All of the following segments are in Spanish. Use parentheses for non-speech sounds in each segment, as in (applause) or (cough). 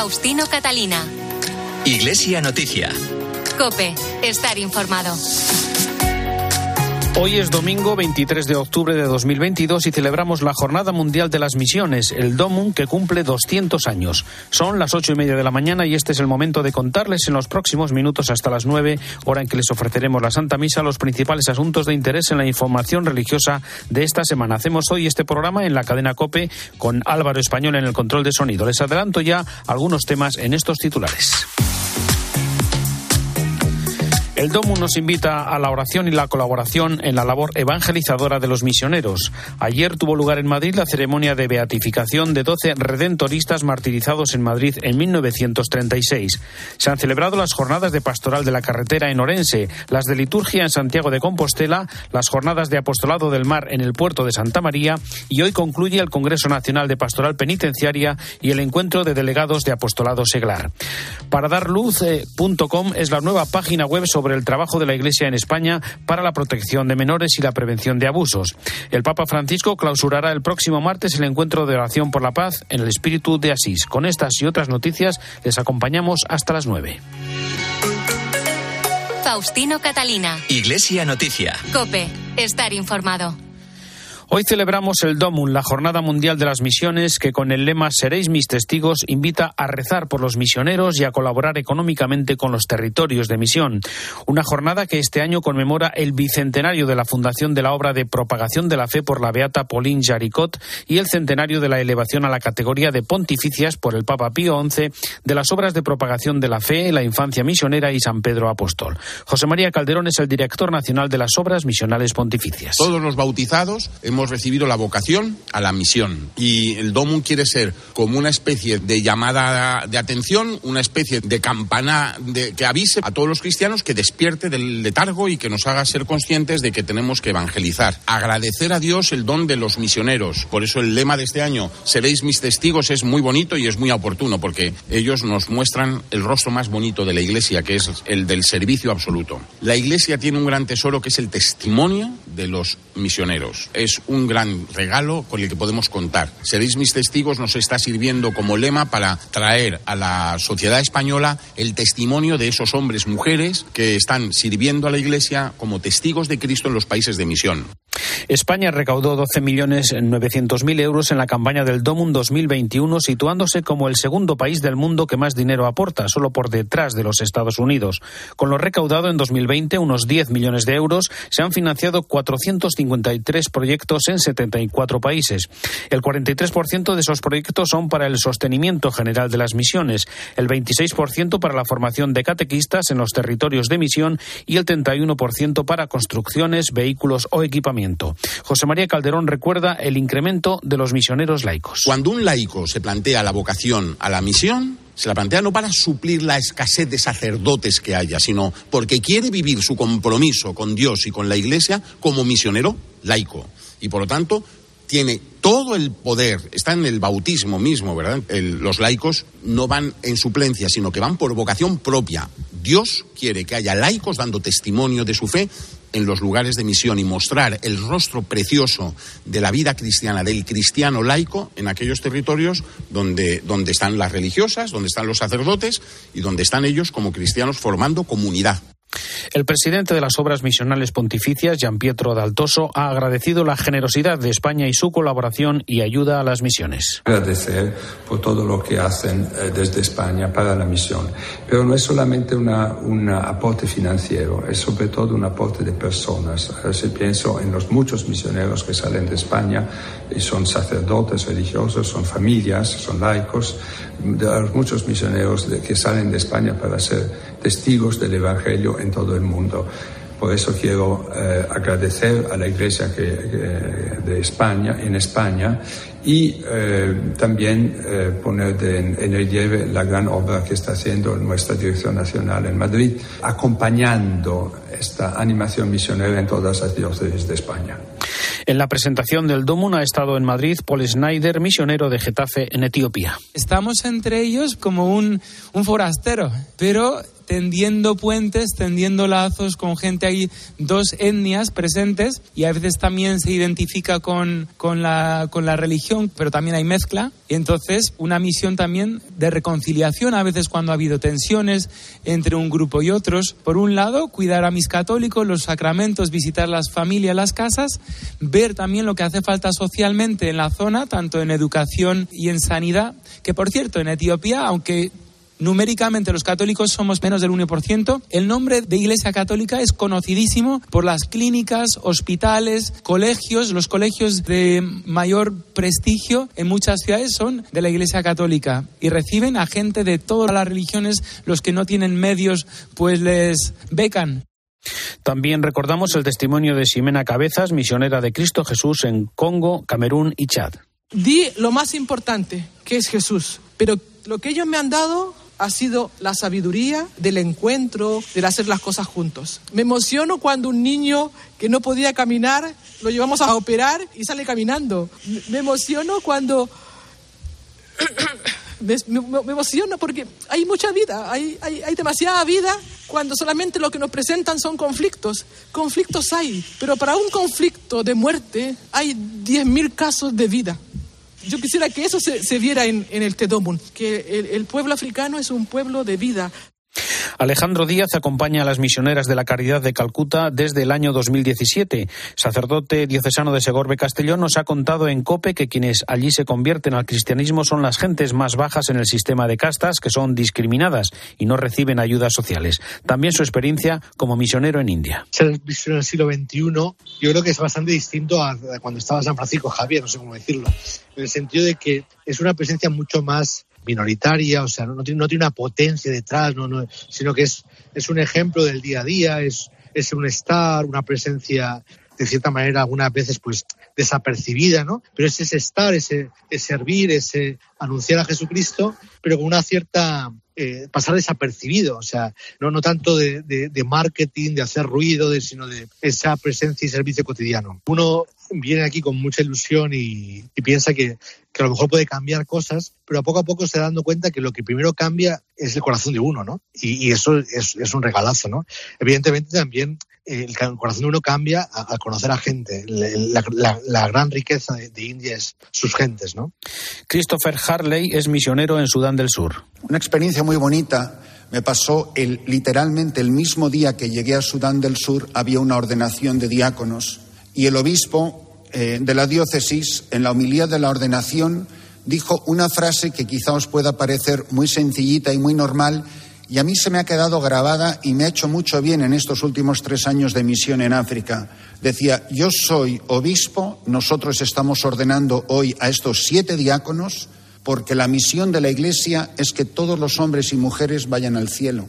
Faustino Catalina. Iglesia Noticia. Cope, estar informado. Hoy es domingo 23 de octubre de 2022 y celebramos la Jornada Mundial de las Misiones, el DOMUN, que cumple 200 años. Son las ocho y media de la mañana y este es el momento de contarles en los próximos minutos hasta las nueve, hora en que les ofreceremos la Santa Misa, los principales asuntos de interés en la información religiosa de esta semana. Hacemos hoy este programa en la cadena COPE con Álvaro Español en el control de sonido. Les adelanto ya algunos temas en estos titulares. El DOMU nos invita a la oración y la colaboración en la labor evangelizadora de los misioneros. Ayer tuvo lugar en Madrid la ceremonia de beatificación de 12 redentoristas martirizados en Madrid en 1936. Se han celebrado las jornadas de pastoral de la carretera en Orense, las de liturgia en Santiago de Compostela, las jornadas de apostolado del mar en el puerto de Santa María y hoy concluye el Congreso Nacional de Pastoral Penitenciaria y el encuentro de delegados de apostolado seglar. Para darluz.com es la nueva página web sobre el trabajo de la Iglesia en España para la protección de menores y la prevención de abusos. El Papa Francisco clausurará el próximo martes el encuentro de oración por la paz en el espíritu de Asís. Con estas y otras noticias les acompañamos hasta las nueve. Faustino Catalina. Iglesia Noticia. Cope, estar informado. Hoy celebramos el DOMUN, la Jornada Mundial de las Misiones, que con el lema Seréis mis testigos invita a rezar por los misioneros y a colaborar económicamente con los territorios de misión. Una jornada que este año conmemora el bicentenario de la fundación de la obra de propagación de la fe por la beata Pauline Jaricot y el centenario de la elevación a la categoría de pontificias por el Papa Pío XI de las obras de propagación de la fe, la infancia misionera y San Pedro Apóstol. José María Calderón es el director nacional de las obras misionales pontificias. Todos los bautizados hemos recibido la vocación a la misión y el DOMUN quiere ser como una especie de llamada de atención, una especie de campana de, que avise a todos los cristianos que despierte del letargo y que nos haga ser conscientes de que tenemos que evangelizar. Agradecer a Dios el don de los misioneros. Por eso el lema de este año, seréis mis testigos, es muy bonito y es muy oportuno porque ellos nos muestran el rostro más bonito de la Iglesia, que es el del servicio absoluto. La Iglesia tiene un gran tesoro que es el testimonio de los misioneros. Es un gran regalo con el que podemos contar. Seréis mis testigos nos está sirviendo como lema para traer a la sociedad española el testimonio de esos hombres, mujeres que están sirviendo a la Iglesia como testigos de Cristo en los países de misión. España recaudó 12.900.000 euros en la campaña del DOMUN 2021, situándose como el segundo país del mundo que más dinero aporta, solo por detrás de los Estados Unidos. Con lo recaudado en 2020, unos 10 millones de euros, se han financiado 453 proyectos en 74 países. El 43% de esos proyectos son para el sostenimiento general de las misiones, el 26% para la formación de catequistas en los territorios de misión y el 31% para construcciones, vehículos o equipamiento. José María Calderón recuerda el incremento de los misioneros laicos. Cuando un laico se plantea la vocación a la misión, se la plantea no para suplir la escasez de sacerdotes que haya, sino porque quiere vivir su compromiso con Dios y con la Iglesia como misionero laico. Y por lo tanto, tiene todo el poder, está en el bautismo mismo, ¿verdad? Los laicos no van en suplencia, sino que van por vocación propia. Dios quiere que haya laicos dando testimonio de su fe en los lugares de misión y mostrar el rostro precioso de la vida cristiana, del cristiano laico, en aquellos territorios donde, donde están las religiosas, donde están los sacerdotes y donde están ellos como cristianos formando comunidad. El presidente de las Obras Misionales Pontificias, Gian Pietro Daltoso, ha agradecido la generosidad de España y su colaboración y ayuda a las misiones. Agradecer por todo lo que hacen eh, desde España para la misión. Pero no es solamente un aporte financiero, es sobre todo un aporte de personas. Si pienso en los muchos misioneros que salen de España y son sacerdotes religiosos, son familias, son laicos, de los muchos misioneros que salen de España para ser testigos del Evangelio en todo el mundo. Por eso quiero eh, agradecer a la Iglesia que, que, de España, en España, y eh, también eh, poner de, en, relieve la gran obra que está haciendo nuestra Dirección Nacional en Madrid, acompañando esta animación misionera en todas las diócesis de España. En la presentación del Domun ha estado en Madrid Paul Snyder, misionero de Getafe en Etiopía. Estamos entre ellos como un, un forastero, pero tendiendo puentes, tendiendo lazos con gente. Hay dos etnias presentes y a veces también se identifica con, con, la, con la religión, pero también hay mezcla. Y entonces una misión también de reconciliación, a veces cuando ha habido tensiones entre un grupo y otros. Por un lado, cuidar a mis católicos, los sacramentos, visitar las familias, las casas, ver también lo que hace falta socialmente en la zona, tanto en educación y en sanidad, que por cierto, en Etiopía, aunque numéricamente los católicos somos menos del 1%, el nombre de Iglesia Católica es conocidísimo por las clínicas, hospitales, colegios. Los colegios de mayor prestigio en muchas ciudades son de la Iglesia Católica y reciben a gente de todas las religiones. Los que no tienen medios, pues les becan. También recordamos el testimonio de Ximena Cabezas, misionera de Cristo Jesús en Congo, Camerún y Chad. Di lo más importante, que es Jesús, pero lo que ellos me han dado ha sido la sabiduría del encuentro, del hacer las cosas juntos. Me emociono cuando un niño que no podía caminar lo llevamos a operar y sale caminando. Me emociono cuando... (coughs) me, emociono porque hay mucha vida, hay, hay, hay demasiada vida cuando solamente lo que nos presentan son conflictos. Conflictos hay, pero para un conflicto de muerte hay 10.000 casos de vida yo quisiera que eso se, viera en, el Tedomun, que el, pueblo africano es un pueblo de vida. Alejandro Díaz acompaña a las misioneras de la Caridad de Calcuta desde el año 2017. Sacerdote diocesano de Segorbe Castellón nos ha contado en COPE que quienes allí se convierten al cristianismo son las gentes más bajas en el sistema de castas que son discriminadas y no reciben ayudas sociales. También su experiencia como misionero en India. Ser misionero en el siglo XXI yo creo que es bastante distinto a cuando estaba San Francisco Javier, no sé cómo decirlo, en el sentido de que es una presencia mucho más minoritaria, o sea, no, tiene, no tiene una potencia detrás, no, no, sino que es, es un ejemplo del día a día, es, es un estar, una presencia de cierta manera algunas veces pues desapercibida, ¿no? Pero es ese estar, ese, ese servir, ese anunciar a Jesucristo, pero con una cierta eh, pasar desapercibido, o sea, no, no tanto de, marketing, de hacer ruido, sino de esa presencia y servicio cotidiano. Uno viene aquí con mucha ilusión y, piensa que, que, a lo mejor puede cambiar cosas, pero poco a poco se da dando cuenta que lo que primero cambia es el corazón de uno, ¿no? Y, y eso es, es, un regalazo, ¿no? Evidentemente también el corazón de uno cambia al conocer a gente. La, gran riqueza de, de, India es sus gentes, ¿no? Christopher Harley es misionero en Sudán del Sur. Una experiencia muy bonita. Me pasó el, literalmente el mismo día que llegué a Sudán del Sur, había una ordenación de diáconos y el obispo eh, de la diócesis, en la homilía de la ordenación, dijo una frase que quizá os pueda parecer muy sencillita y muy normal, y a mí se me ha quedado grabada y me ha hecho mucho bien en estos últimos tres años de misión en África. Decía, yo soy obispo, nosotros estamos ordenando hoy a estos siete diáconos porque la misión de la Iglesia es que todos los hombres y mujeres vayan al cielo.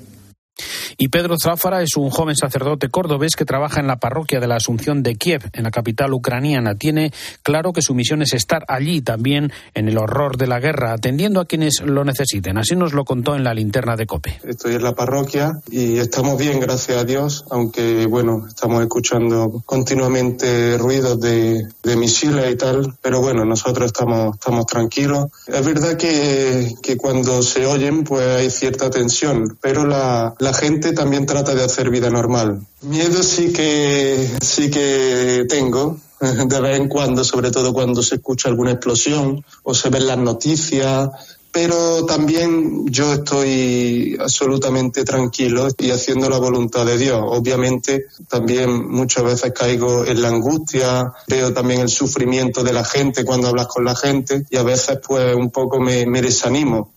Y Pedro Zafara es un joven sacerdote cordobés que trabaja en la parroquia de la Asunción de Kiev, en la capital ucraniana. Tiene claro que su misión es estar allí también en el horror de la guerra, atendiendo a quienes lo necesiten. Así nos lo contó en la linterna de COPE. Estoy en la parroquia y estamos bien, gracias a Dios, aunque bueno, estamos escuchando continuamente ruidos de, de misiles y tal, pero bueno, nosotros estamos, estamos tranquilos. Es verdad que, que cuando se oyen, pues hay cierta tensión, pero la, la gente también trata de hacer vida normal. Miedo sí que, sí que tengo, (laughs) de vez en cuando, sobre todo cuando se escucha alguna explosión o se ven las noticias, pero también yo estoy absolutamente tranquilo y haciendo la voluntad de Dios. Obviamente también muchas veces caigo en la angustia, veo también el sufrimiento de la gente cuando hablas con la gente y a veces pues un poco me, me desanimo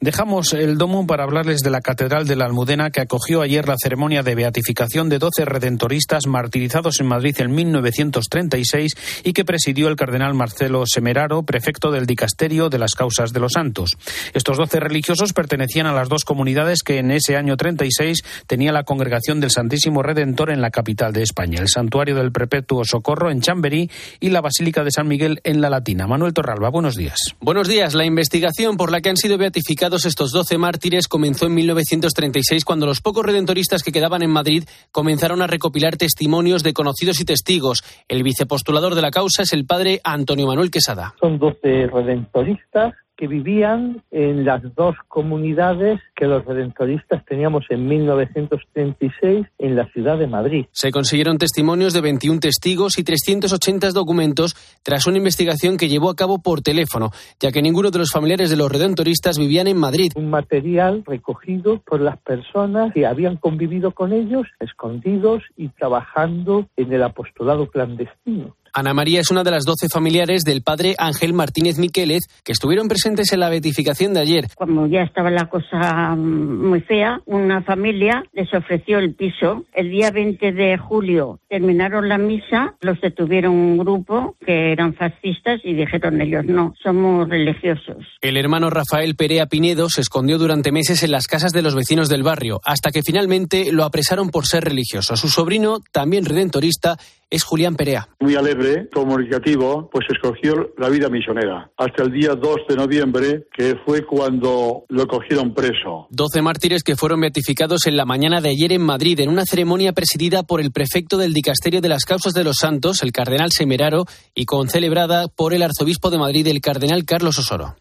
Dejamos el domo para hablarles de la Catedral de la Almudena que acogió ayer la ceremonia de beatificación de 12 redentoristas martirizados en Madrid en 1936 y que presidió el cardenal Marcelo Semeraro, prefecto del Dicasterio de las Causas de los Santos. Estos 12 religiosos pertenecían a las dos comunidades que en ese año 36 tenía la Congregación del Santísimo Redentor en la capital de España, el Santuario del Perpetuo Socorro en Chamberí y la Basílica de San Miguel en La Latina. Manuel Torralba, buenos días. Buenos días. La investigación por la que han sido beatificados estos 12 mártires comenzó en 1936 cuando los pocos redentoristas que quedaban en Madrid comenzaron a recopilar testimonios de conocidos y testigos. El vicepostulador de la causa es el padre Antonio Manuel Quesada. Son 12 redentoristas que vivían en las dos comunidades que los redentoristas teníamos en 1936 en la ciudad de Madrid. Se consiguieron testimonios de 21 testigos y 380 documentos tras una investigación que llevó a cabo por teléfono, ya que ninguno de los familiares de los redentoristas vivían en Madrid. Un material recogido por las personas que habían convivido con ellos, escondidos y trabajando en el apostolado clandestino. Ana María es una de las doce familiares del padre Ángel Martínez Miquélez que estuvieron presentes en la beatificación de ayer. Cuando ya estaba la cosa mm, muy fea, una familia les ofreció el piso. El día 20 de julio terminaron la misa, los detuvieron un grupo que eran fascistas y dijeron ellos no, somos religiosos. El hermano Rafael Perea Pinedo se escondió durante meses en las casas de los vecinos del barrio, hasta que finalmente lo apresaron por ser religioso. Su sobrino, también redentorista, es Julián Perea. Muy alegre, comunicativo, pues escogió la vida misionera. Hasta el día 2 de noviembre, que fue cuando lo cogieron preso. Doce mártires que fueron beatificados en la mañana de ayer en Madrid, en una ceremonia presidida por el prefecto del Dicasterio de las Causas de los Santos, el cardenal Semeraro, y concelebrada por el arzobispo de Madrid, el cardenal Carlos Osoro.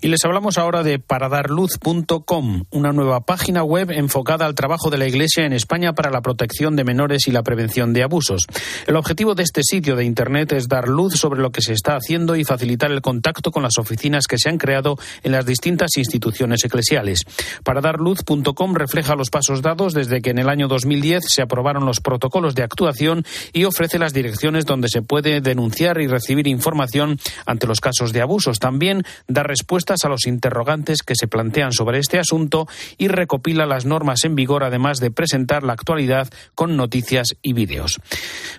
Y les hablamos ahora de paradarluz.com, una nueva página web enfocada al trabajo de la Iglesia en España para la protección de menores y la prevención de abusos. El objetivo de este sitio de Internet es dar luz sobre lo que se está haciendo y facilitar el contacto con las oficinas que se han creado en las distintas instituciones eclesiales. Paradarluz.com refleja los pasos dados desde que en el año 2010 se aprobaron los protocolos de actuación y ofrece las direcciones donde se puede denunciar y recibir información ante los casos de abusos. También da respuestas a los interrogantes que se plantean sobre este asunto y recopila las normas en vigor, además de presentar la actualidad con noticias y vídeos.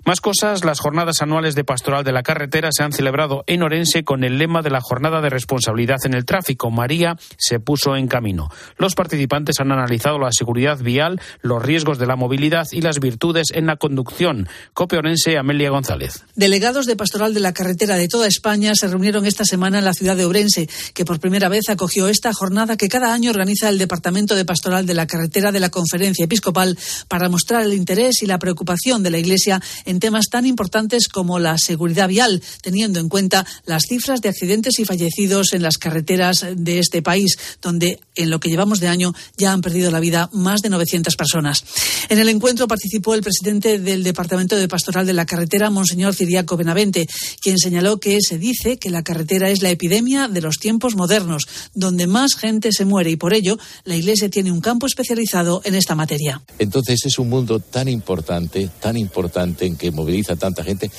Más cosas, las jornadas anuales de Pastoral de la Carretera se han celebrado en Orense con el lema de la Jornada de Responsabilidad en el Tráfico. María se puso en camino. Los participantes han analizado la seguridad vial, los riesgos de la movilidad y las virtudes en la conducción. Cope Orense, Amelia González. Delegados de Pastoral de la Carretera de toda España se reunieron esta semana en la ciudad de Orense, que por primera vez acogió esta jornada que cada año organiza el Departamento de Pastoral de la Carretera de la Conferencia Episcopal para mostrar el interés y la preocupación de la Iglesia temas tan importantes como la seguridad vial, teniendo en cuenta las cifras de accidentes y fallecidos en las carreteras de este país, donde en lo que llevamos de año ya han perdido la vida más de 900 personas. En el encuentro participó el presidente del Departamento de Pastoral de la Carretera, Monseñor Ciriaco Benavente, quien señaló que se dice que la carretera es la epidemia de los tiempos modernos, donde más gente se muere y por ello la Iglesia tiene un campo especializado en esta materia. Entonces es un mundo tan importante, tan importante en que moviliza tanta gente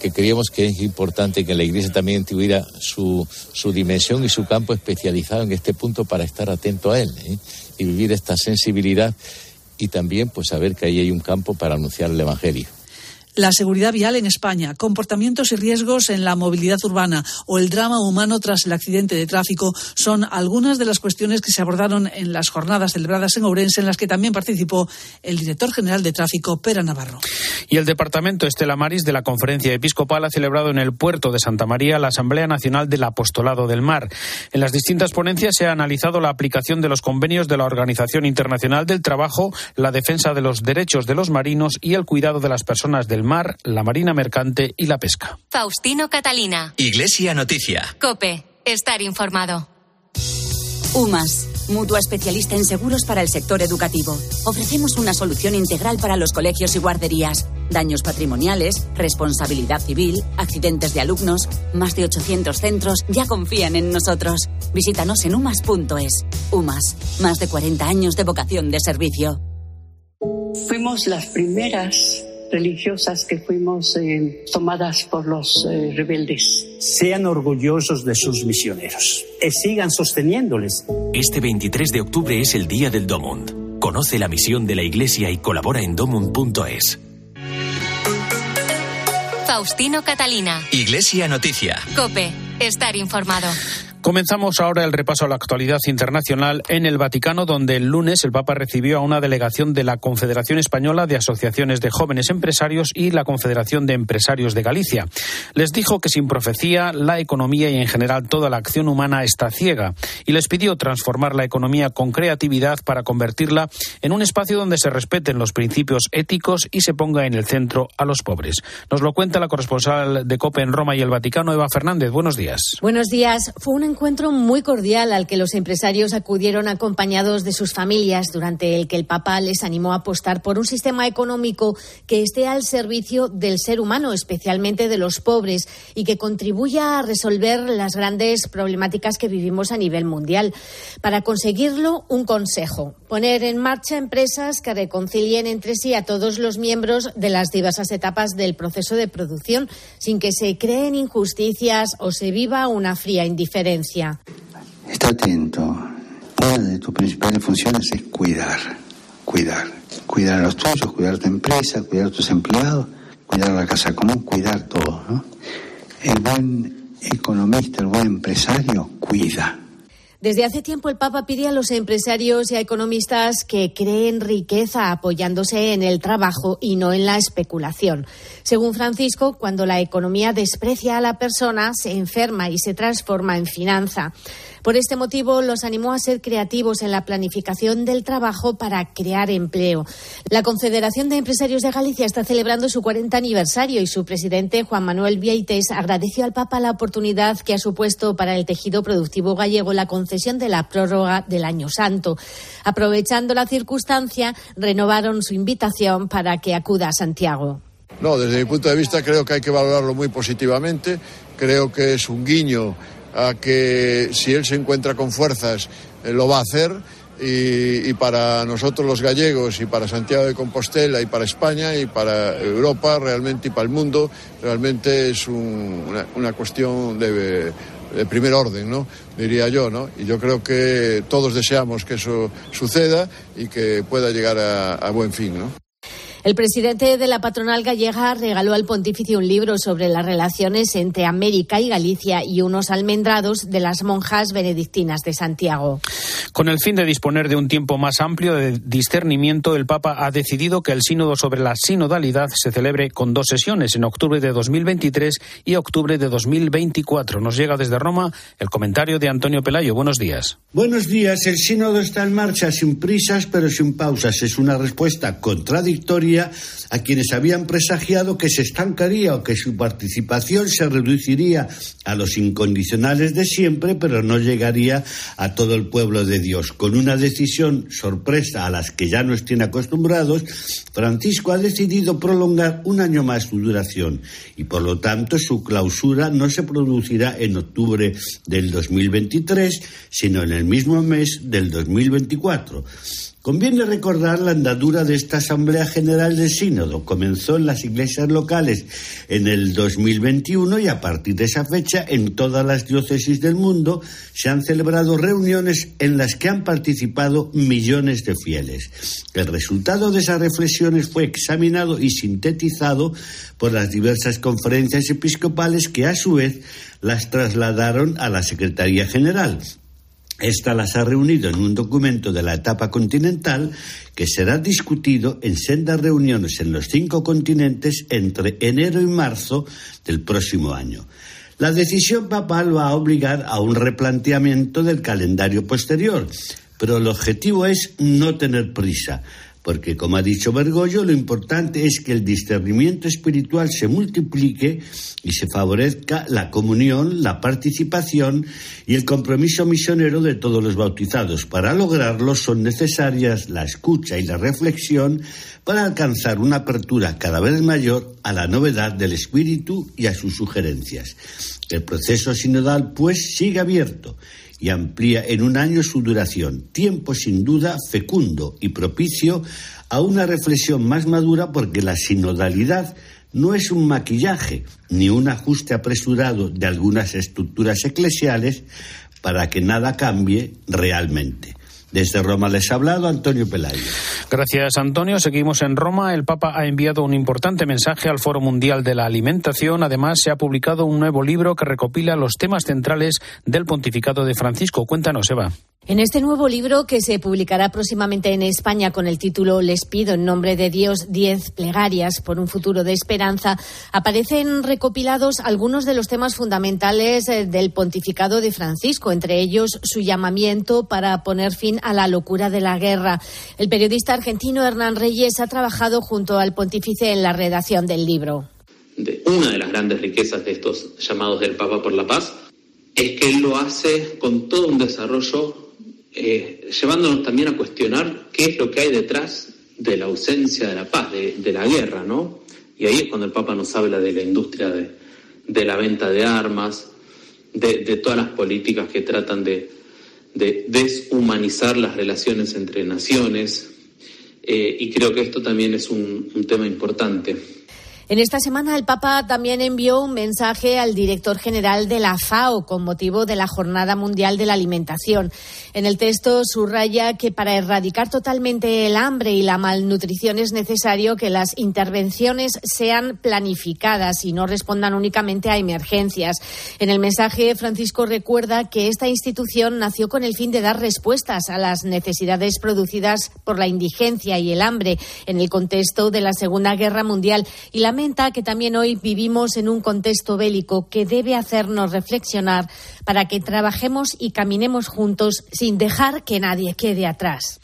que creíamos que es importante que la Iglesia también tuviera su, su dimensión y su campo especializado en este punto para estar atento a él ¿eh? y vivir esta sensibilidad y también pues saber que ahí hay un campo para anunciar el Evangelio la seguridad vial en España, comportamientos y riesgos en la movilidad urbana o el drama humano tras el accidente de tráfico son algunas de las cuestiones que se abordaron en las jornadas celebradas en Ourense, en las que también participó el director general de tráfico, Pera Navarro. Y el departamento Estela Maris de la Conferencia Episcopal ha celebrado en el puerto de Santa María la Asamblea Nacional del Apostolado del Mar. En las distintas ponencias se ha analizado la aplicación de los convenios de la Organización Internacional del Trabajo, la defensa de los derechos de los marinos y el cuidado de las personas del mar, la marina mercante y la pesca. Faustino Catalina. Iglesia Noticia. Cope. Estar informado. UMAS, mutua especialista en seguros para el sector educativo. Ofrecemos una solución integral para los colegios y guarderías. Daños patrimoniales, responsabilidad civil, accidentes de alumnos. Más de 800 centros ya confían en nosotros. Visítanos en umas.es. UMAS, más de 40 años de vocación de servicio. Fuimos las primeras religiosas que fuimos eh, tomadas por los eh, rebeldes. Sean orgullosos de sus misioneros y sigan sosteniéndoles. Este 23 de octubre es el Día del Domund. Conoce la misión de la Iglesia y colabora en domund.es. Faustino Catalina. Iglesia Noticia. Cope. Estar informado. Comenzamos ahora el repaso a la actualidad internacional en el Vaticano, donde el lunes el Papa recibió a una delegación de la Confederación Española de Asociaciones de Jóvenes Empresarios y la Confederación de Empresarios de Galicia. Les dijo que sin profecía la economía y en general toda la acción humana está ciega y les pidió transformar la economía con creatividad para convertirla en un espacio donde se respeten los principios éticos y se ponga en el centro a los pobres. Nos lo cuenta la corresponsal de COPE en Roma y el Vaticano, Eva Fernández. Buenos días. Buenos días. Fue un encuentro muy cordial al que los empresarios acudieron acompañados de sus familias, durante el que el Papa les animó a apostar por un sistema económico que esté al servicio del ser humano, especialmente de los pobres, y que contribuya a resolver las grandes problemáticas que vivimos a nivel mundial. Para conseguirlo, un consejo poner en marcha empresas que reconcilien entre sí a todos los miembros de las diversas etapas del proceso de producción, sin que se creen injusticias o se viva una fría indiferencia. Está atento. Una de tus principales funciones es cuidar, cuidar. Cuidar a los tuyos, cuidar tu empresa, cuidar a tus empleados, cuidar la casa común, cuidar todo. ¿no? El buen economista, el buen empresario, cuida desde hace tiempo el Papa pide a los empresarios y a economistas que creen riqueza apoyándose en el trabajo y no en la especulación. Según Francisco, cuando la economía desprecia a la persona, se enferma y se transforma en finanza. Por este motivo, los animó a ser creativos en la planificación del trabajo para crear empleo. La Confederación de Empresarios de Galicia está celebrando su 40 aniversario y su presidente, Juan Manuel Vieites, agradeció al Papa la oportunidad que ha supuesto para el tejido productivo gallego la concesión de la prórroga del Año Santo. Aprovechando la circunstancia, renovaron su invitación para que acuda a Santiago. No, desde mi punto de vista creo que hay que valorarlo muy positivamente. Creo que es un guiño a que si él se encuentra con fuerzas eh, lo va a hacer y, para nosotros los gallegos y para Santiago de Compostela y para España y para Europa realmente y para el mundo realmente es una, cuestión de, primer orden, ¿no? Diría yo, ¿no? Y yo creo que todos deseamos que eso suceda y que pueda llegar a, a buen fin, ¿no? El presidente de la patronal gallega regaló al pontífice un libro sobre las relaciones entre América y Galicia y unos almendrados de las monjas benedictinas de Santiago. Con el fin de disponer de un tiempo más amplio de discernimiento, el Papa ha decidido que el sínodo sobre la sinodalidad se celebre con dos sesiones, en octubre de 2023 y octubre de 2024. Nos llega desde Roma el comentario de Antonio Pelayo. Buenos días. Buenos días. El sínodo está en marcha sin prisas pero sin pausas. Es una respuesta contradictoria a quienes habían presagiado que se estancaría o que su participación se reduciría a los incondicionales de siempre, pero no llegaría a todo el pueblo de Dios. Con una decisión sorpresa a las que ya nos tiene acostumbrados, Francisco ha decidido prolongar un año más su duración y por lo tanto su clausura no se producirá en octubre del 2023, sino en el mismo mes del 2024. Conviene recordar la andadura de esta Asamblea General del Sínodo. Comenzó en las iglesias locales en el 2021 y a partir de esa fecha en todas las diócesis del mundo se han celebrado reuniones en las que han participado millones de fieles. El resultado de esas reflexiones fue examinado y sintetizado por las diversas conferencias episcopales que a su vez las trasladaron a la Secretaría General. Esta las ha reunido en un documento de la etapa continental que será discutido en sendas reuniones en los cinco continentes entre enero y marzo del próximo año. La decisión papal va a obligar a un replanteamiento del calendario posterior, pero el objetivo es no tener prisa, porque como ha dicho Bergoglio, lo importante es que el discernimiento espiritual se multiplique y se favorezca la comunión, la participación y el compromiso misionero de todos los bautizados. Para lograrlo son necesarias la escucha y la reflexión para alcanzar una apertura cada vez mayor a la novedad del espíritu y a sus sugerencias. El proceso sinodal, pues, sigue abierto y amplía en un año su duración, tiempo sin duda fecundo y propicio a una reflexión más madura porque la sinodalidad no es un maquillaje ni un ajuste apresurado de algunas estructuras eclesiales para que nada cambie realmente. Desde Roma les ha hablado Antonio Pelayo. Gracias, Antonio. Seguimos en Roma. El Papa ha enviado un importante mensaje al Foro Mundial de la Alimentación. Además, se ha publicado un nuevo libro que recopila los temas centrales del pontificado de Francisco. Cuéntanos, Eva. En este nuevo libro, que se publicará próximamente en España con el título Les pido en nombre de Dios diez plegarias por un futuro de esperanza, aparecen recopilados algunos de los temas fundamentales eh, del pontificado de Francisco, entre ellos su llamamiento para poner fin a la locura de la guerra. El periodista argentino Hernán Reyes ha trabajado junto al pontífice en la redacción del libro. De una de las grandes riquezas de estos llamados del Papa por la paz es que él lo hace con todo un desarrollo, eh, llevándonos también a cuestionar qué es lo que hay detrás de la ausencia de la paz, de, la guerra, ¿no? Y ahí es cuando el Papa nos habla de la industria de, la venta de armas, de, todas las políticas que tratan de, deshumanizar las relaciones entre naciones. Eh, y creo que esto también es un tema importante. En esta semana el Papa también envió un mensaje al director general de la FAO con motivo de la Jornada Mundial de la Alimentación. En el texto subraya que para erradicar totalmente el hambre y la malnutrición es necesario que las intervenciones sean planificadas y no respondan únicamente a emergencias. En el mensaje, Francisco recuerda que esta institución nació con el fin de dar respuestas a las necesidades producidas por la indigencia y el hambre en el contexto de la Segunda Guerra Mundial y la que también hoy vivimos en un contexto bélico que debe hacernos reflexionar para que trabajemos y caminemos juntos sin dejar que nadie quede atrás.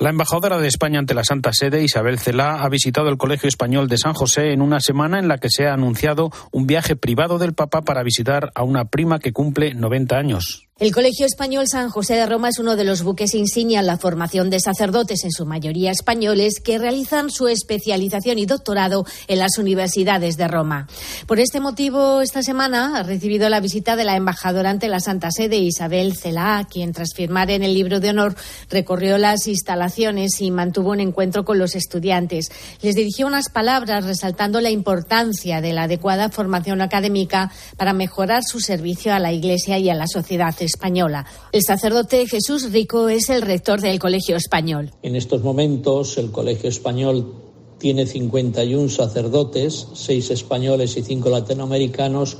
La embajadora de España ante la Santa Sede, Isabel Celá, ha visitado el Colegio Español de San José en una semana en la que se ha anunciado un viaje privado del Papa para visitar a una prima que cumple 90 años. El Colegio Español San José de Roma es uno de los buques insignia en la formación de sacerdotes, en su mayoría españoles, que realizan su especialización y doctorado en las universidades de Roma. Por este motivo, esta semana ha recibido la visita de la embajadora ante la Santa Sede, Isabel Celá, quien tras firmar en el libro de honor recorrió las instalaciones y mantuvo un encuentro con los estudiantes. Les dirigió unas palabras resaltando la importancia de la adecuada formación académica para mejorar su servicio a la Iglesia y a la sociedad española. El sacerdote Jesús Rico es el rector del Colegio Español. En estos momentos el Colegio Español tiene 51 sacerdotes, seis españoles y cinco latinoamericanos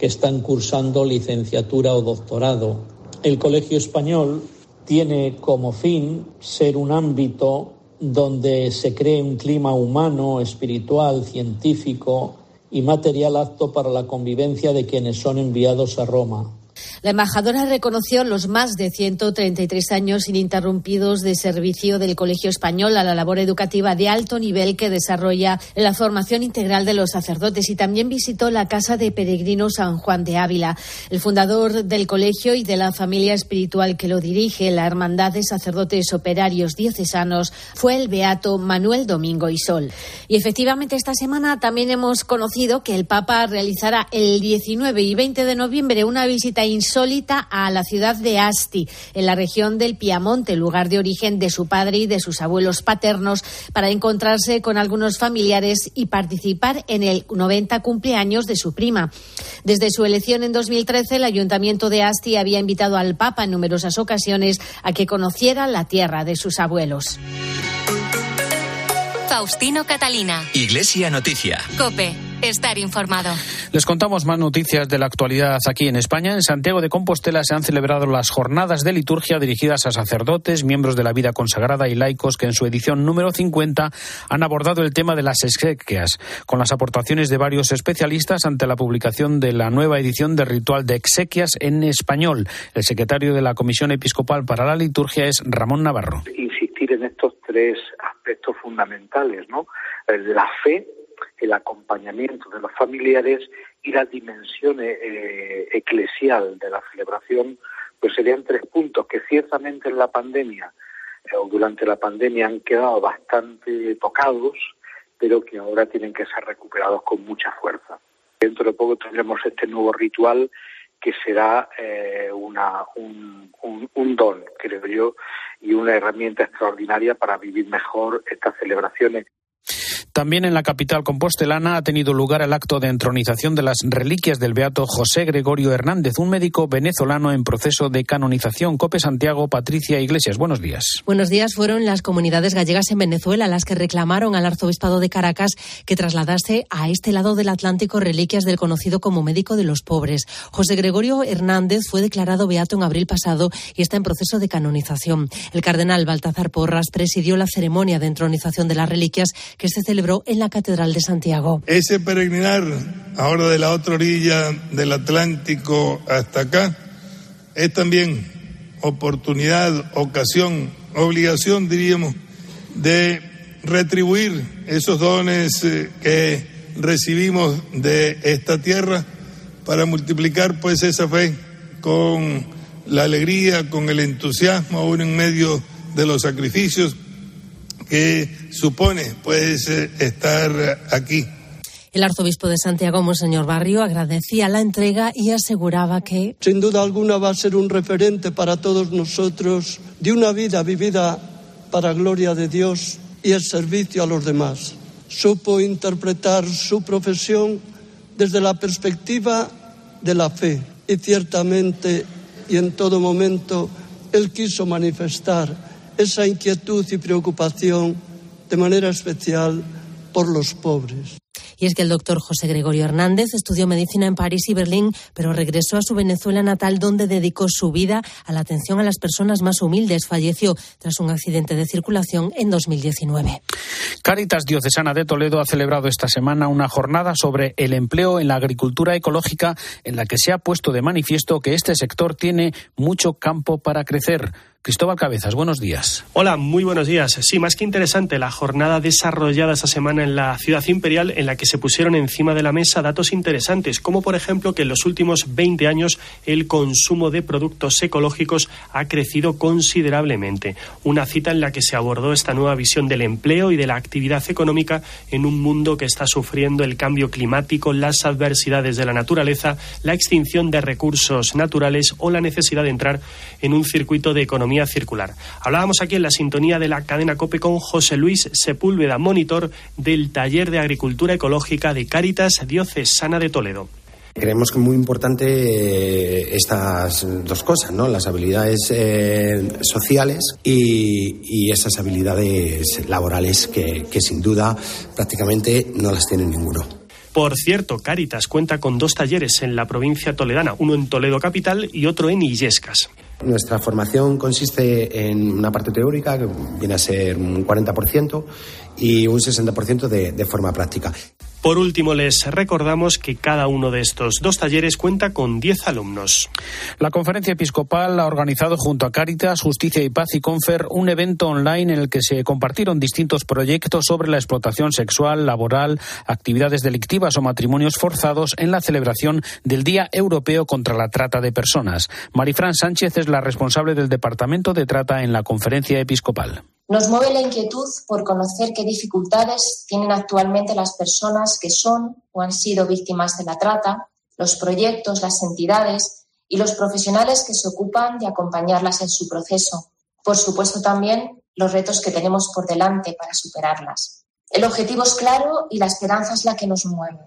que están cursando licenciatura o doctorado. El Colegio Español tiene como fin ser un ámbito donde se cree un clima humano, espiritual, científico y material apto para la convivencia de quienes son enviados a Roma. La embajadora reconoció los más de 133 años ininterrumpidos de servicio del Colegio Español a la labor educativa de alto nivel que desarrolla la formación integral de los sacerdotes y también visitó la Casa de Peregrinos San Juan de Ávila. El fundador del colegio y de la familia espiritual que lo dirige, la Hermandad de Sacerdotes Operarios Diocesanos, fue el beato Manuel Domingo Isol. Y efectivamente esta semana también hemos conocido que el Papa realizará el 19 y 20 de noviembre una visita insólita a la ciudad de Asti, en la región del Piamonte, lugar de origen de su padre y de sus abuelos paternos, para encontrarse con algunos familiares y participar en el 90 cumpleaños de su prima. Desde su elección en 2013, el Ayuntamiento de Asti había invitado al Papa en numerosas ocasiones a que conociera la tierra de sus abuelos. Faustino Catalina. Iglesia Noticia. Cope. Estar informado. Les contamos más noticias de la actualidad aquí en España. En Santiago de Compostela se han celebrado las jornadas de liturgia dirigidas a sacerdotes, miembros de la vida consagrada y laicos que en su edición número 50 han abordado el tema de las exequias, con las aportaciones de varios especialistas ante la publicación de la nueva edición del ritual de exequias en español. El secretario de la Comisión Episcopal para la Liturgia es Ramón Navarro. Insistir en estos tres aspectos fundamentales, ¿no? La fe, el acompañamiento de los familiares y la dimensión eh, eclesial de la celebración, pues serían tres puntos que ciertamente en la pandemia eh, o durante la pandemia han quedado bastante tocados, pero que ahora tienen que ser recuperados con mucha fuerza. Dentro de poco tendremos este nuevo ritual que será eh, una, un, un, don, creo yo, y una herramienta extraordinaria para vivir mejor estas celebraciones. También en la capital compostelana ha tenido lugar el acto de entronización de las reliquias del beato José Gregorio Hernández, un médico venezolano en proceso de canonización. Cope Santiago, Patricia Iglesias, buenos días. Buenos días. Fueron las comunidades gallegas en Venezuela las que reclamaron al arzobispado de Caracas que trasladase a este lado del Atlántico reliquias del conocido como médico de los pobres. José Gregorio Hernández fue declarado beato en abril pasado y está en proceso de canonización. El cardenal Baltazar Porras presidió la ceremonia de entronización de las reliquias que se celebró en la Catedral de Santiago. Ese peregrinar, ahora de la otra orilla del Atlántico hasta acá, es también oportunidad, ocasión, obligación, diríamos, de retribuir esos dones eh, que recibimos de esta tierra para multiplicar pues esa fe con la alegría, con el entusiasmo, aún en medio de los sacrificios que supone pues estar aquí. El arzobispo de Santiago, Monseñor Barrio, agradecía la entrega y aseguraba que. Sin duda alguna va a ser un referente para todos nosotros de una vida vivida para gloria de Dios y el servicio a los demás. Supo interpretar su profesión desde la perspectiva de la fe y ciertamente y en todo momento él quiso manifestar esa inquietud y preocupación de manera especial por los pobres. Y es que el doctor José Gregorio Hernández estudió medicina en París y Berlín, pero regresó a su Venezuela natal donde dedicó su vida a la atención a las personas más humildes. Falleció tras un accidente de circulación en 2019. Caritas Diocesana de Toledo ha celebrado esta semana una jornada sobre el empleo en la agricultura ecológica en la que se ha puesto de manifiesto que este sector tiene mucho campo para crecer. Cristóbal Cabezas, buenos días. Hola, muy buenos días. Sí, más que interesante la jornada desarrollada esta semana en la ciudad imperial en la que se pusieron encima de la mesa datos interesantes, como por ejemplo que en los últimos 20 años el consumo de productos ecológicos ha crecido considerablemente. Una cita en la que se abordó esta nueva visión del empleo y de la actividad económica en un mundo que está sufriendo el cambio climático, las adversidades de la naturaleza, la extinción de recursos naturales o la necesidad de entrar en un circuito de economía circular. Hablábamos aquí en la sintonía de la cadena COPE con José Luis Sepúlveda, monitor del taller de agricultura ecológica de Cáritas Diocesana de Toledo. Creemos que es muy importante eh, estas dos cosas, ¿no? Las habilidades eh, sociales y, esas habilidades laborales que, que sin duda prácticamente no las tiene ninguno. Por cierto, Cáritas cuenta con dos talleres en la provincia toledana, uno en Toledo capital y otro en Illescas. Nuestra formación consiste en una parte teórica, que viene a ser un 40%, y un 60% de, de forma práctica. Por último, les recordamos que cada uno de estos dos talleres cuenta con 10 alumnos. La conferencia episcopal ha organizado junto a Cáritas, Justicia y Paz y Confer un evento online en el que se compartieron distintos proyectos sobre la explotación sexual, laboral, actividades delictivas o matrimonios forzados en la celebración del Día Europeo contra la Trata de Personas. Marifran Sánchez es la responsable del Departamento de Trata en la conferencia episcopal. Nos mueve la inquietud por conocer qué dificultades tienen actualmente las personas que son o han sido víctimas de la trata, los proyectos, las entidades y los profesionales que se ocupan de acompañarlas en su proceso. Por supuesto también los retos que tenemos por delante para superarlas. El objetivo es claro y la esperanza es la que nos mueve.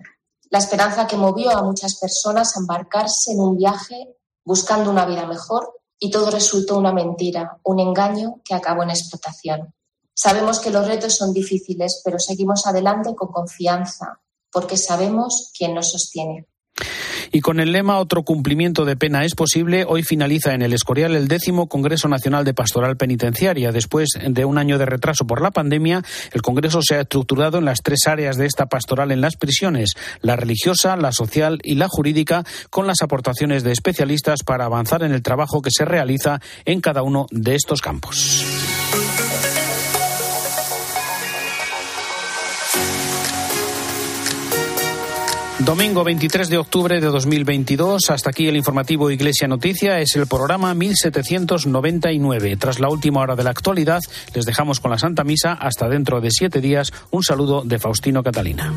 La esperanza que movió a muchas personas a embarcarse en un viaje buscando una vida mejor y todo resultó una mentira, un engaño que acabó en explotación. Sabemos que los retos son difíciles, pero seguimos adelante con confianza, porque sabemos quién nos sostiene. Y con el lema Otro cumplimiento de pena es posible, hoy finaliza en el Escorial el décimo Congreso Nacional de Pastoral Penitenciaria. Después de un año de retraso por la pandemia, el Congreso se ha estructurado en las tres áreas de esta pastoral en las prisiones, la religiosa, la social y la jurídica, con las aportaciones de especialistas para avanzar en el trabajo que se realiza en cada uno de estos campos. Domingo 23 de octubre de 2022. Hasta aquí el informativo Iglesia Noticia. Es el programa 1799. Tras la última hora de la actualidad, les dejamos con la Santa Misa. Hasta dentro de siete días. Un saludo de Faustino Catalina.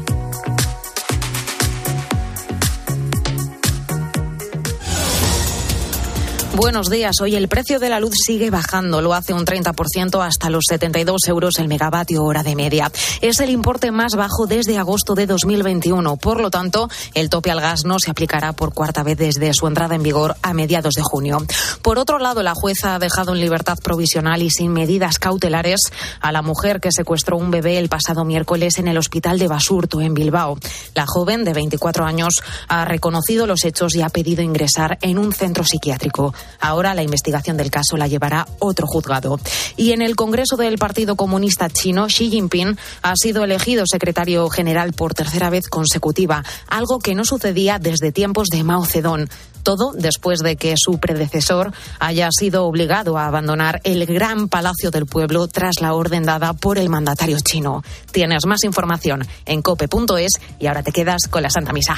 Buenos días. Hoy el precio de la luz sigue bajando. Lo hace un 30% hasta los 72 euros el megavatio hora de media. Es el importe más bajo desde agosto de 2021. Por lo tanto, el tope al gas no se aplicará por cuarta vez desde su entrada en vigor a mediados de junio. Por otro lado, la jueza ha dejado en libertad provisional y sin medidas cautelares a la mujer que secuestró un bebé el pasado miércoles en el hospital de Basurto, en Bilbao. La joven, de 24 años, ha reconocido los hechos y ha pedido ingresar en un centro psiquiátrico. Ahora la investigación del caso la llevará otro juzgado. Y en el Congreso del Partido Comunista Chino, Xi Jinping ha sido elegido secretario general por tercera vez consecutiva, algo que no sucedía desde tiempos de Mao Zedong. Todo después de que su predecesor haya sido obligado a abandonar el gran palacio del pueblo tras la orden dada por el mandatario chino. Tienes más información en cope.es y ahora te quedas con la Santa Misa.